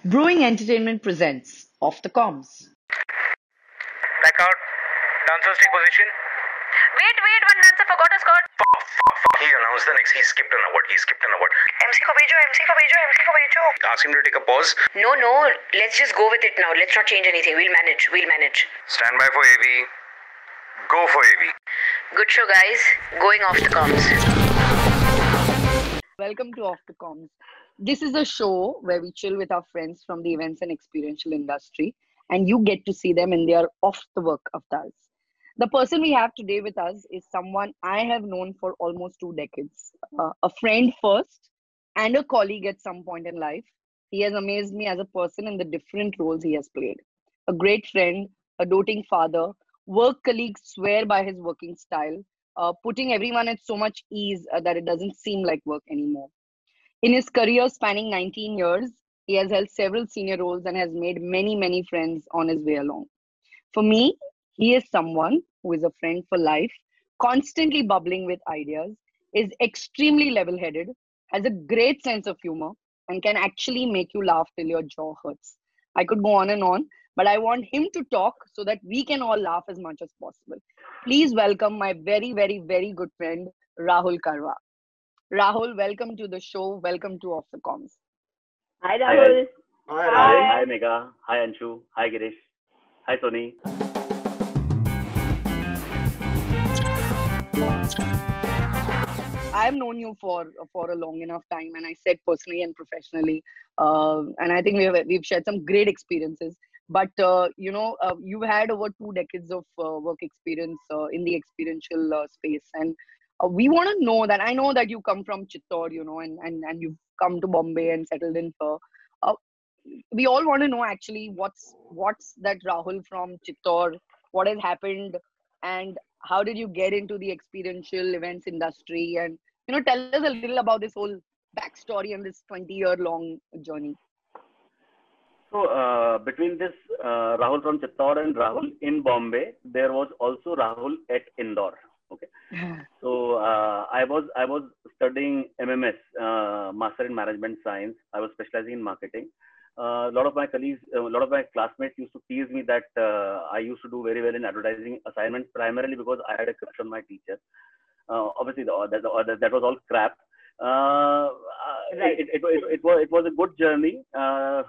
Brewing Entertainment presents Off the Comms. Blackout, dancer's take position. Wait, wait, one dancer forgot his card. He announced the next. He skipped an award. He skipped an award. MC ko MC ko MC ko. Ask him to take a pause. No, no. Let's just go with it now. Let's not change anything. We'll manage. We'll manage. Stand by for AV. Go for AV. Good show, guys. Going off the comms. Welcome to Off the Comms. This is a show where we chill with our friends from the events and experiential industry, and you get to see them in their off the work avatars. The person we have today with us is someone I have known for almost two decades, uh, a friend first and a colleague at some point in life. He has amazed me as a person in the different roles he has played. A great friend, a doting father, work colleagues swear by his working style, uh, putting everyone at so much ease uh, that it doesn't seem like work anymore. In his career spanning 19 years, he has held several senior roles and has made many, many friends on his way along. For me, he is someone who is a friend for life, constantly bubbling with ideas, is extremely level headed, has a great sense of humor, and can actually make you laugh till your jaw hurts. I could go on and on, but I want him to talk so that we can all laugh as much as possible. Please welcome my very, very, very good friend, Rahul Karwa. Rahul, welcome to the show. Welcome to Off the Comms. Hi, Hi, Rahul. Hi, Hi. hi Mega. Hi, Anshu. Hi, Girish. Hi, Sony. I've known you for for a long enough time, and I said personally and professionally, uh, and I think we have we've shared some great experiences. But uh, you know, uh, you've had over two decades of uh, work experience uh, in the experiential uh, space, and uh, we want to know that. I know that you come from Chittor, you know, and and and you've come to Bombay and settled in here. Uh, we all want to know actually what's what's that Rahul from Chittor, what has happened, and how did you get into the experiential events industry and you know tell us a little about this whole backstory and this 20 year long journey So, uh, between this uh, Rahul from Chittor and Rahul in Bombay, there was also Rahul at Indore. Okay. So, uh, I was I was studying MMS, uh, Master in Management Science. I was specializing in marketing. Uh, a lot of my colleagues, a lot of my classmates used to tease me that uh, I used to do very well in advertising assignments, primarily because I had a crush on my teacher. Uh, obviously, the, that, the, that was all crap. Uh, Right. it, it, it, it, was, it was a good journey. Uh,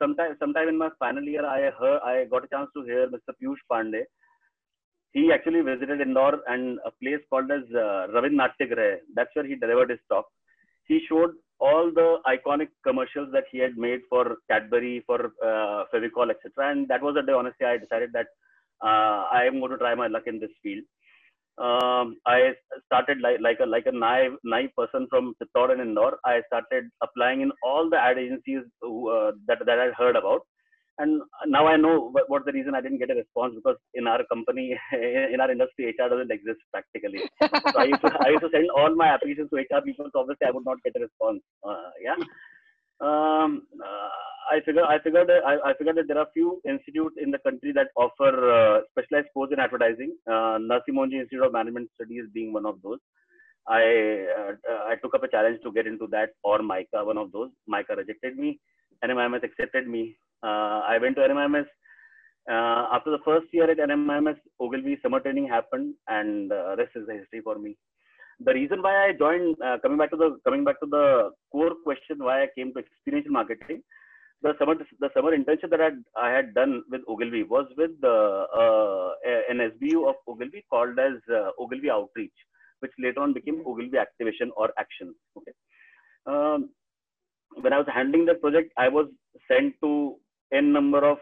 sometime, sometime in my final year, I heard, I got a chance to hear Mr. Piyush Pandey. He actually visited Indore and a place called as uh, Ravindra Natya Griha. That's where he delivered his talk. He showed all the iconic commercials that he had made for Cadbury, for uh, Fevicol, etc. And that was the day, honestly, I decided that uh, I am going to try my luck in this field. Um, I started like like a like a naive naive person from Chittor and Indore. I started applying in all the ad agencies who, uh, that that I had heard about, and now I know what, the reason I didn't get a response because in our company, in our industry, HR doesn't exist practically. So I used to I used to send all my applications to HR people. So obviously, I would not get a response. Uh, yeah. Um, uh, I figured I figured I, I figured that there are few institutes in the country that offer uh, specialized course in advertising. Uh, Narsee Monjee Institute of Management Studies being one of those. I uh, I took up a challenge to get into that or MICA, one of those. MICA rejected me. NMIMS accepted me. Uh, I went to NMIMS. Uh, after the first year at NMIMS, Ogilvy summer training happened, and uh, rest is the history for me the reason why I joined, coming back to the coming back to the core question, why I came to experiential marketing, the summer the summer internship that I had, I had done with Ogilvy was with uh, uh, an SBU of Ogilvy called as uh, Ogilvy Outreach, which later on became Ogilvy Activation or Action. Okay. Um, when I was handling that project, I was sent to n number of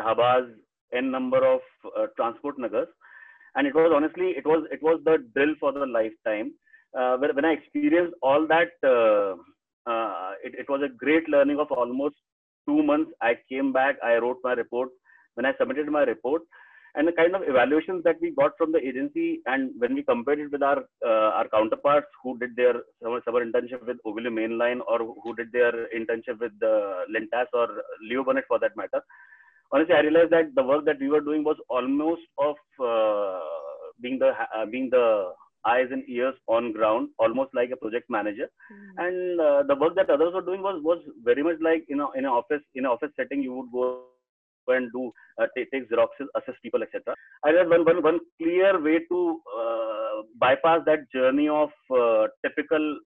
dhabas, n number of uh, transport nagars. And it was honestly it was it was the drill for the lifetime. Uh, when, when i experienced all that uh, uh, it, it was a great learning of almost two months. I came back i wrote my report. When i submitted my report and the kind of evaluations that we got from the agency and when we compared it with our uh, our counterparts who did their summer, summer internship with Ogilvy Mainline or who did their internship with uh, Lintas or Leo Burnett for that matter honestly, I realized that the work that we were doing was almost of uh, being the uh, being the eyes and ears on ground, almost like a project manager. And uh, the work that others were doing was was very much like you know in an office in an office setting you would go and do uh, take, take xeroxes, assess people, etc. I realized one, one, one clear way to uh, bypass that journey of uh, typical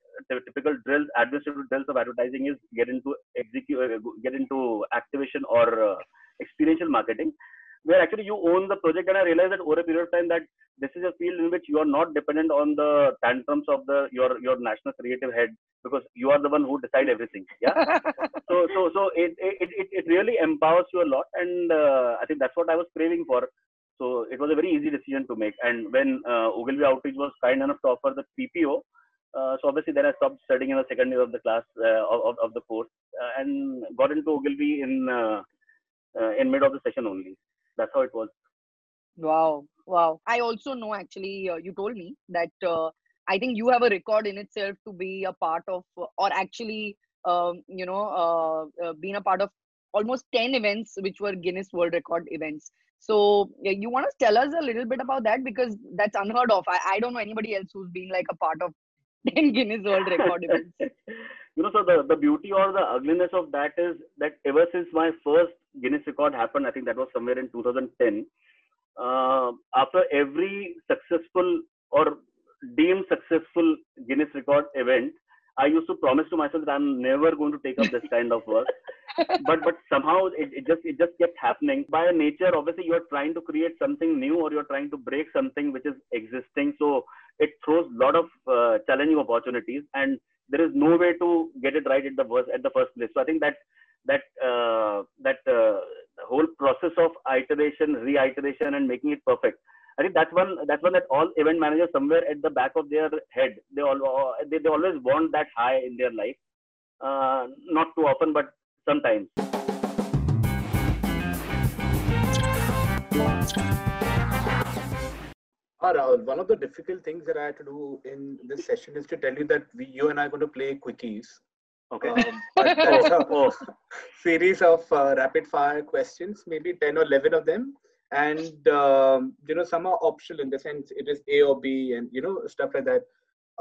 typical drills, administrative drills of advertising is get into execute, uh, get into activation or uh, experiential marketing, where actually you own the project. And I realized that over a period of time that this is a field in which you are not dependent on the tantrums of the your your national creative head because you are the one who decide everything. Yeah. so so so it it, it it really empowers you a lot, and uh, I think that's what I was craving for. So it was a very easy decision to make. And when uh, Ogilvy Outreach was kind enough to offer the PPO, uh, so obviously then I stopped studying in the second year of the class uh, of, of the course uh, and got into Ogilvy in uh, uh, in mid of the session only. That's how it was. Wow, wow. I also know actually, uh, you told me that uh, I think you have a record in itself to be a part of, uh, or actually, um, you know, uh, uh, being a part of almost 10 events which were Guinness World Record events. So, yeah, you want to tell us a little bit about that because that's unheard of. I, I don't know anybody else who's been like a part of 10 Guinness World Record events. you know, so the, the beauty or the ugliness of that is that ever since my first Guinness record happened, I think that was somewhere in 2010. Uh, after every successful or deemed successful Guinness record event, I used to promise to myself that I'm never going to take up this kind of work. but but somehow it, it just it just kept happening. By nature, obviously, you're trying to create something new or you're trying to break something which is existing. So it throws a lot of uh, challenging opportunities, and there is no way to get it right at the first at the first place. So I think that that uh, that uh, whole process of iteration, reiteration, and making it perfect. I think that's one that's one that all event managers somewhere at the back of their head they all they, they always want that high in their life. Uh, not too often, but sometimes. Ah, Rahul, one of the difficult things that I had to do in this session is to tell you that we, you and I are going to play quickies. Okay. Um, a oh, series of uh, rapid fire questions, maybe 10 or 11 of them. And, um, you know, some are optional in the sense it is A or B and, you know, stuff like that.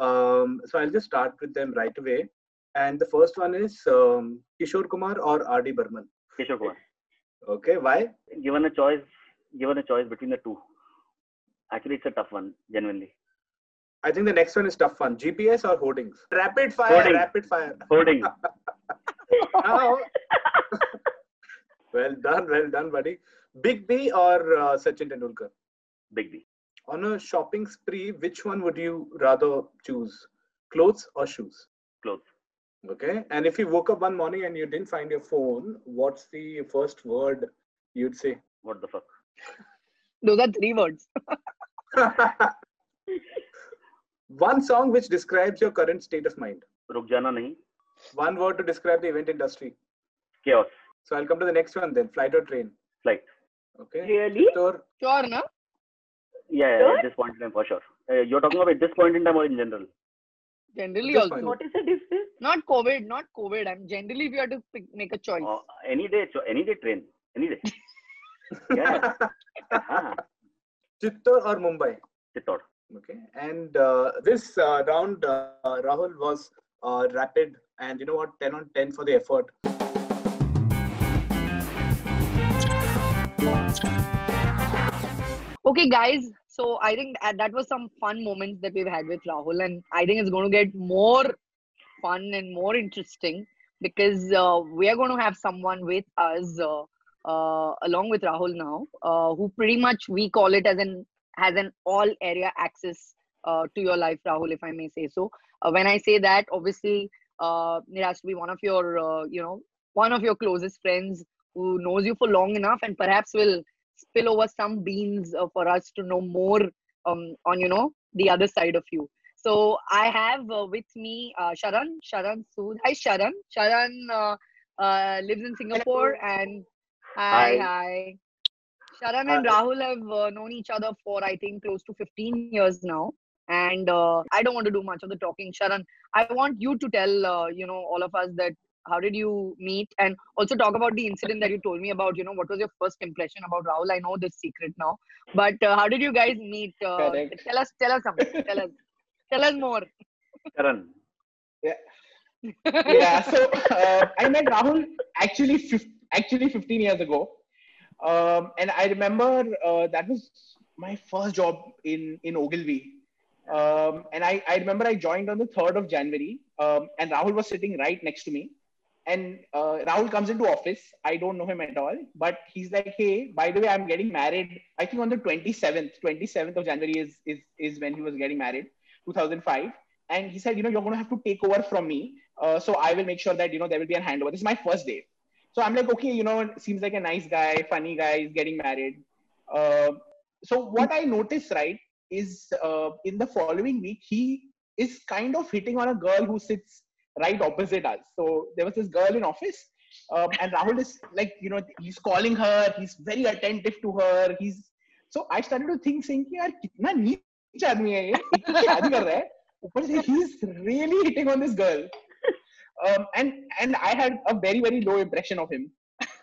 Um, so I'll just start with them right away. And the first one is um, Kishore Kumar or R.D. Burman. Kishore Kumar. Okay, why? Given a choice, given a choice between the two, actually it's a tough one. Genuinely, I think the next one is tough one. GPS or hoardings? Rapid fire, Hoarding. rapid fire. holding. Now- well done, well done, buddy. Big B or uh, Sachin Tendulkar? Big B. On a shopping spree, which one would you rather choose? Clothes or shoes? Clothes. Okay. And if you woke up one morning and you didn't find your phone, what's the first word you'd say? What the fuck? Those are three words. One song which describes your current state of mind. Ruk jana nahi. One word to describe the event industry. Chaos. So I'll come to the next one then. Flight or train? Flight. Okay. Really? Sure. Sure, no? Yeah, yeah, at this point in time for sure. Uh, you're talking about at this point in time or in general? Generally also. Point. What is the difference? Not COVID, not COVID. I'm generally if you have to pick, make a choice. Uh, any day, cho- any day train, any day. yeah. Uh-huh. Chittor or Mumbai? Chittor. Okay, and uh, this uh, round, uh, Rahul was rapid, and you know what? 10 on 10 for the effort. Okay, guys. So I think that, was some fun moments that we've had with Rahul, and I think it's going to get more fun and more interesting because uh, we are going to have someone with us uh, uh, along with Rahul now, who pretty much we call it as an has an all area access uh, to your life, Rahul, if I may say so. Uh, when I say that, obviously, uh, it has to be one of your, uh, you know, one of your closest friends who knows you for long enough and perhaps will spill over some beans uh, for us to know more um, on, you know, the other side of you. So I have uh, with me uh, Sharan, Sharan Sood. Hi, Sharan. Sharan uh, uh, lives in Singapore and hi, Hi. hi. Sharan and Hi. Rahul have uh, known each other for I think close to 15 years now. And uh, I don't want to do much of the talking. Sharan, I want you to tell uh, you know all of us that how did you meet? And also talk about the incident that you told me about. You know, what was your first impression about Rahul? I know this secret now, but uh, how did you guys meet? Uh, tell us, tell us something. tell us, tell us more. Karan. yeah, yeah so uh, I met Rahul actually fif- actually 15 years ago, um, and I remember uh, that was my first job in in Ogilvy, um, and I, I remember I joined on the 3rd of January, um, and Rahul was sitting right next to me, and uh, Rahul comes into office. I don't know him at all, but he's like, "Hey, by the way, I'm getting married. I think on the 27th, 27th of January is is is when he was getting married, 2005." And he said, "You know, you're going to have to take over from me." Uh, so I will make sure that you know there will be a handover. This is my first day. So I'm like, okay, you know, seems like a nice guy, funny guy, he's getting married. Uh, so what I noticed, right, is uh, in the following week he is kind of hitting on a girl who sits right opposite us. So there was this girl in office, um, and Rahul is like, you know, he's calling her, he's very attentive to her. He's so I started to think, saying, कि यार कितना नीच आदमी है ये, एक तो शादी कर रहा है, ऊपर से he's really hitting on this girl. Um, and and I had a very very low impression of him,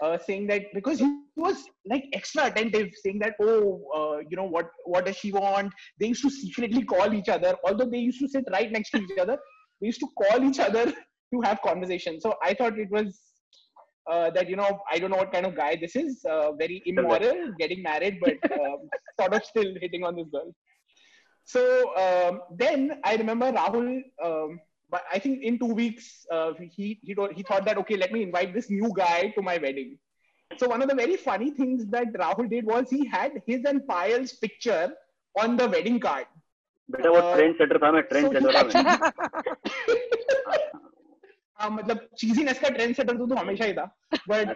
uh, saying that because he was like extra attentive, saying that oh uh, you know what what does she want? They used to secretly call each other, although they used to sit right next to each other. They used to call each other to have conversation. So I thought it was uh, that you know I don't know what kind of guy this is, uh, very immoral, getting married, but um, sort of still hitting on this girl. So um, then I remember Rahul. Um, but I think in two weeks, uh, he he told, he thought that okay, let me invite this new guy to my wedding. So one of the very funny things that Rahul did was he had his and Payal's picture on the wedding card. बेटा वो Uh, trend setter था मैं trend So he shutter था मैं actually- हाँ मतलब चीजीनेस का trend setter तो, तो हमेशा ही था but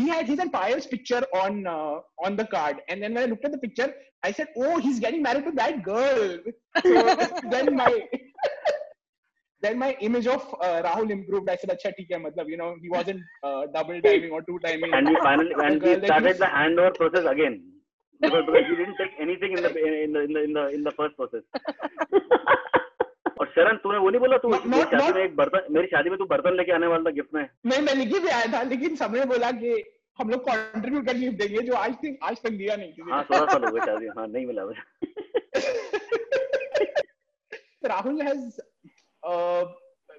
he had his and Payal's picture on uh, on the card and then when I looked at the picture I said oh he's getting married to that girl so then my then my image of uh, Rahul improved I said अच्छा ठीक है मतलब you know he wasn't uh, double timing or two timing and we finally and we started the handover process again because, because he didn't take anything in the in the in the in the, in the first process और शरण तूने वो नहीं बोला तू मेरी शादी में एक बर्तन मेरी शादी में तू बर्तन लेके आने वाला था गिफ्ट में मैं मैं लिखी भी आया था लेकिन सबने बोला कि हम लोग कंट्रीब्यूट कर गिफ्ट देंगे जो आज तक आज तक दिया नहीं किसी। हाँ सोलह साल हो गए शादी हाँ नहीं मिला Rahul has uh,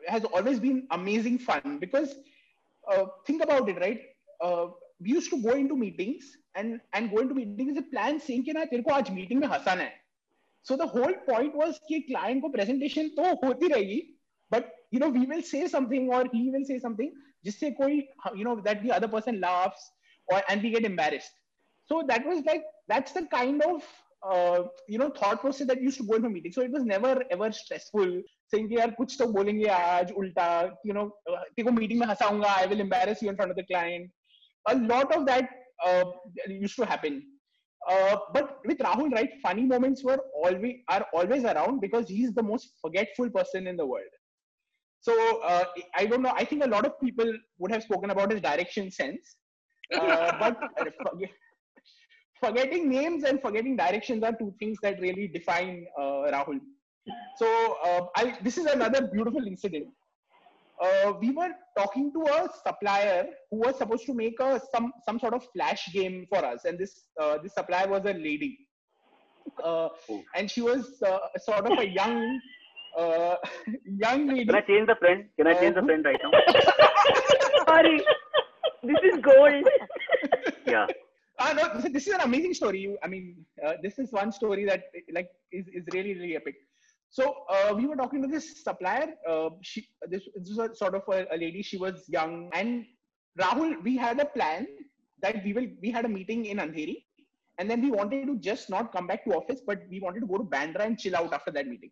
has always been amazing fun because uh, think about it, right? Uh, we used to go into meetings and and go into meetings with a plan saying कि ना तेरे को आज मीटिंग में हंसाना है. So the whole point was कि client को presentation तो होती रहेगी, but you know we will say something or he will say something जिससे कोई you know that the other person laughs or and we get embarrassed. So that was like that's the kind of uh, you know thought process that used to go into meetings. So it was never ever stressful. saying yaar kuch to bolenge aaj ulta you know teko meeting mein hasaunga i will embarrass you in front of the client. A lot of that uh, used to happen. Uh, but with rahul right funny moments were always are always around because he's the most forgetful person in the world. So uh, i don't know i think a lot of people would have spoken about his direction sense. Uh, but uh, forgetting names and forgetting directions are two things that really define uh, rahul. So uh, I, this is another beautiful incident. Uh, we were talking to a supplier who was supposed to make a some some sort of flash game for us, and this uh, this supplier was a lady, uh, Oh. and she was uh, sort of a young uh, young lady. can I change the friend can I change the Uh, friend right now Sorry. This is gold. yeah Ah, no, this, this is an amazing story. I mean, uh, this is one story that like is, is really really epic. So uh, we were talking to this supplier. Uh, she this, this was a, sort of a, a lady. She was young, and Rahul. We had a plan that we will. We had a meeting in Andheri, and then we wanted to just not come back to office, but we wanted to go to Bandra and chill out after that meeting.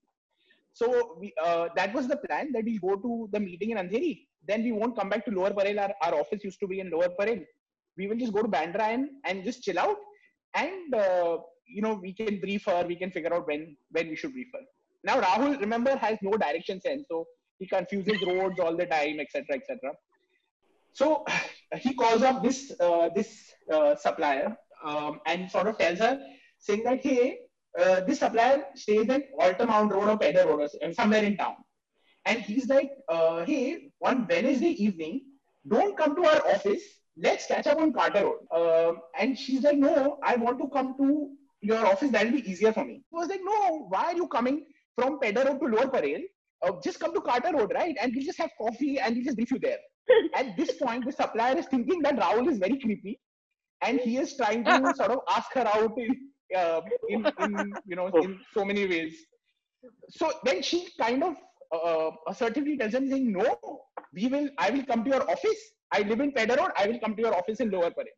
So we uh, that was the plan that we'll go to the meeting in Andheri. Then we won't come back to Lower Parel. Our, our office used to be in Lower Parel we will just go to Bandra and, and just chill out and uh, you know we can brief her we can figure out when when we should brief her now rahul remember has no direction sense so he confuses roads all the time etc etc so he calls up this uh, this uh, supplier um, and sort of tells her saying that hey uh, this supplier stays at Altamount Road or Pedder Road or somewhere in town and he's like, uh, "Hey, on Wednesday evening, don't come to our office. Let's catch up on Carter Road." Um, and she's like, "No, I want to come to your office. That'll be easier for me." He was like, "No, why are you coming from Pedder Road to Lower Parel? Uh, just come to Carter Road, right? And we'll just have coffee and we'll just brief you there." At this point, the supplier is thinking that Rahul is very creepy, and he is trying to sort of ask her out in, uh, in, in you know in so many ways. So then she kind of uh, assertively tells him, saying, "No, we will. I will come to your office. I live in Pedder Road. I will come to your office in Lower Parel."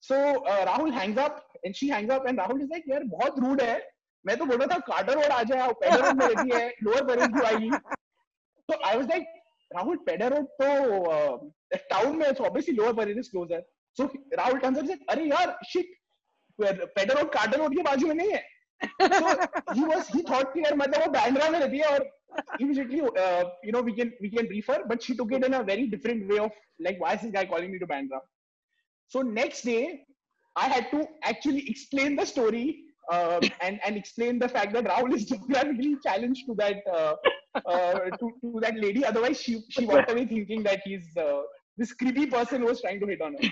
So uh, Rahul hangs up, and she hangs up, and Rahul is like, "यार बहुत rude है. मैं तो बोल रहा था कार्डर road आ जाओ, पेडर रोड में रहती है, लोअर बरेली क्यों आई? तो I was like Rahul, Peddar Road तो टाउन में सो तो obviously lower Parel is closer so Rahul turns up अरे यार शिट पेडर रोड कार्डर रोड के बाजू में नहीं है. सो ही वाज ही थॉट कि यार मतलब वो बांद्रा में रहती है और immediately you know we can we can refer but she took it in a very different way of like why is this guy calling me to Bandra so next day I had to actually explain the story um, and and explain the fact that rahul is geographically challenged to that uh, uh, to, to that lady. Otherwise she she walked away thinking that he's uh, this creepy person who was trying to hit on her.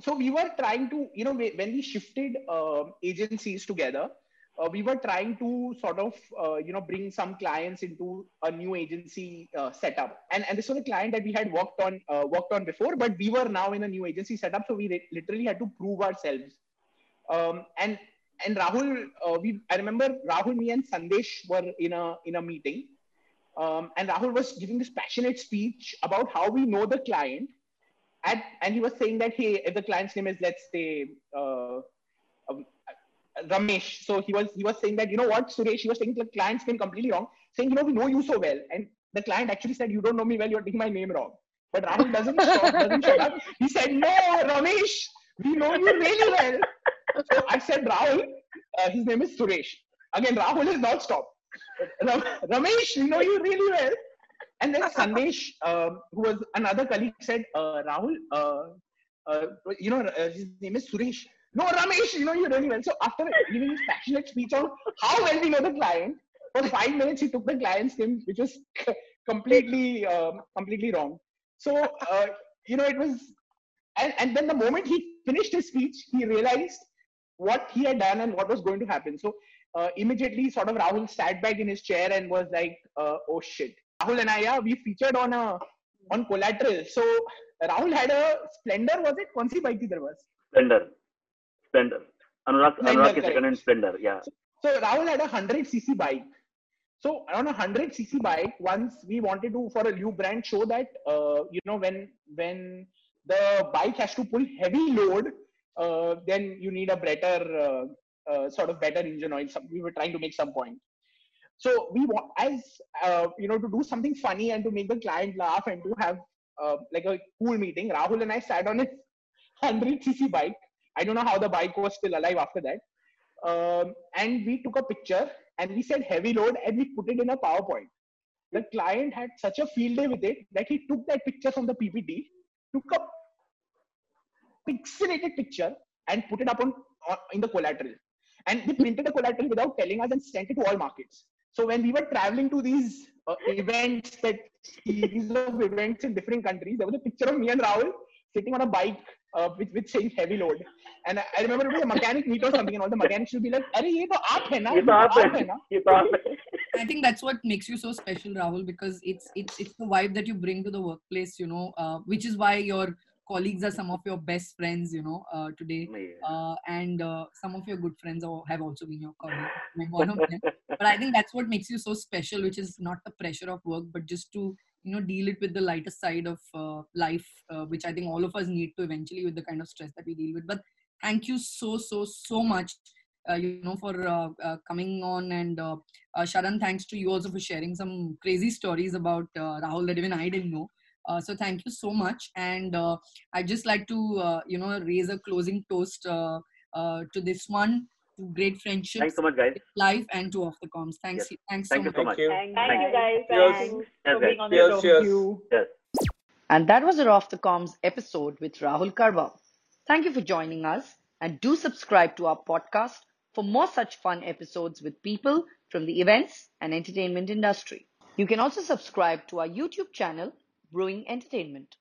So we were trying to you know when we shifted um agencies together uh, we were trying to sort of uh, you know bring some clients into a new agency uh, setup. And and this was a client that we had worked on uh, worked on before but we were now in a new agency setup. So we re- literally had to prove ourselves. Um, and and rahul uh, we i remember rahul me and sandesh were in a in a meeting um, and rahul was giving this passionate speech about how we know the client and and he was saying that hey if the client's name is let's say uh, um, Ramesh. So he was he was saying that you know what Suresh. He was saying the client's name completely wrong, saying you know we know you so well, and the client actually said you don't know me well. You're taking my name wrong. But Rahul doesn't stop, doesn't shut up. He said no, Ramesh, we know you really well. So I said Rahul, uh, his name is Suresh. Again, Rahul is not stopped. Ram- Ramesh, we know you really well. And then Sandesh, um, who was another colleague, said, uh, Rahul, uh, uh, you know, uh, his name is Suresh. No, Ramesh, you know you really well. So after giving his passionate speech on how well we know the client, for five minutes he took the client's name, which was completely, um, completely wrong. So uh, you know it was, and, and then the moment he finished his speech, he realized what he had done and what was going to happen. So uh, immediately, sort of Rahul sat back in his chair and was like, uh, "Oh shit." Rahul and I, yeah, we featured on a on collateral. So Rahul had a Splendor, was it? कौन सी bike थी there was? Splendor. Splendor. Anurag, Splendor, Anurag is correct. second in Splendor. Yeah. So Rahul had a 100cc bike. So on a 100cc bike, once we wanted to for a new brand show that uh, you know when when the bike has to pull heavy load, uh, then you need a better uh, uh, sort of better engine oil. We were trying to make some point. So we want as uh, you know to do something funny and to make the client laugh and to have like a cool meeting. Rahul and I sat on a 100cc bike. I don't know how the bike was still alive after that um, and we took a picture and we said heavy load and we put it in a PowerPoint. The client had such a field day with it that he took that picture from the PPT, took a pixelated picture and put it up on, on in the collateral. And they printed a collateral without telling us and sent it to all markets. So when we were traveling to these uh, events, that series of events in different countries, there was a picture of me and Rahul sitting on a bike uh, with, with saying heavy load. And I, I remember it was a mechanic meet or something, and all the mechanics should be like, Are ye to aap hai na? Aap na? Ye to aap. I think that's what makes you so special, Rahul, because it's it's it's the vibe that you bring to the workplace, you know, uh, which is why your colleagues are some of your best friends, you know, uh, today, uh, and uh, some of your good friends are, have also been your colleagues. One of them. But I think that's what makes you so special, which is not the pressure of work, but just to you know deal it with the lighter side of uh, life, uh, which I think all of us need to eventually with the kind of stress that we deal with. But thank you so so so much uh, you know for uh, uh, coming on and uh, uh, sharan thanks to you also for sharing some crazy stories about uh, rahul that even i didn't know uh, so thank you so much and uh, i'd just like to uh, you know raise a closing toast uh, uh, to this one to great friendships Thanks so much, guys. life and to off the comms thanks Yes. thanks Thank so you much so much. Thank you. Thank you guys. Cheers. Thanks Yes, for being guys. on the show. cheers. Yes. And that was our Off the Comms episode with Rahul Karwa. Thank you for joining us and do subscribe to our podcast for more such fun episodes with people from the events and entertainment industry. You can also subscribe to our YouTube channel, Brewing Entertainment.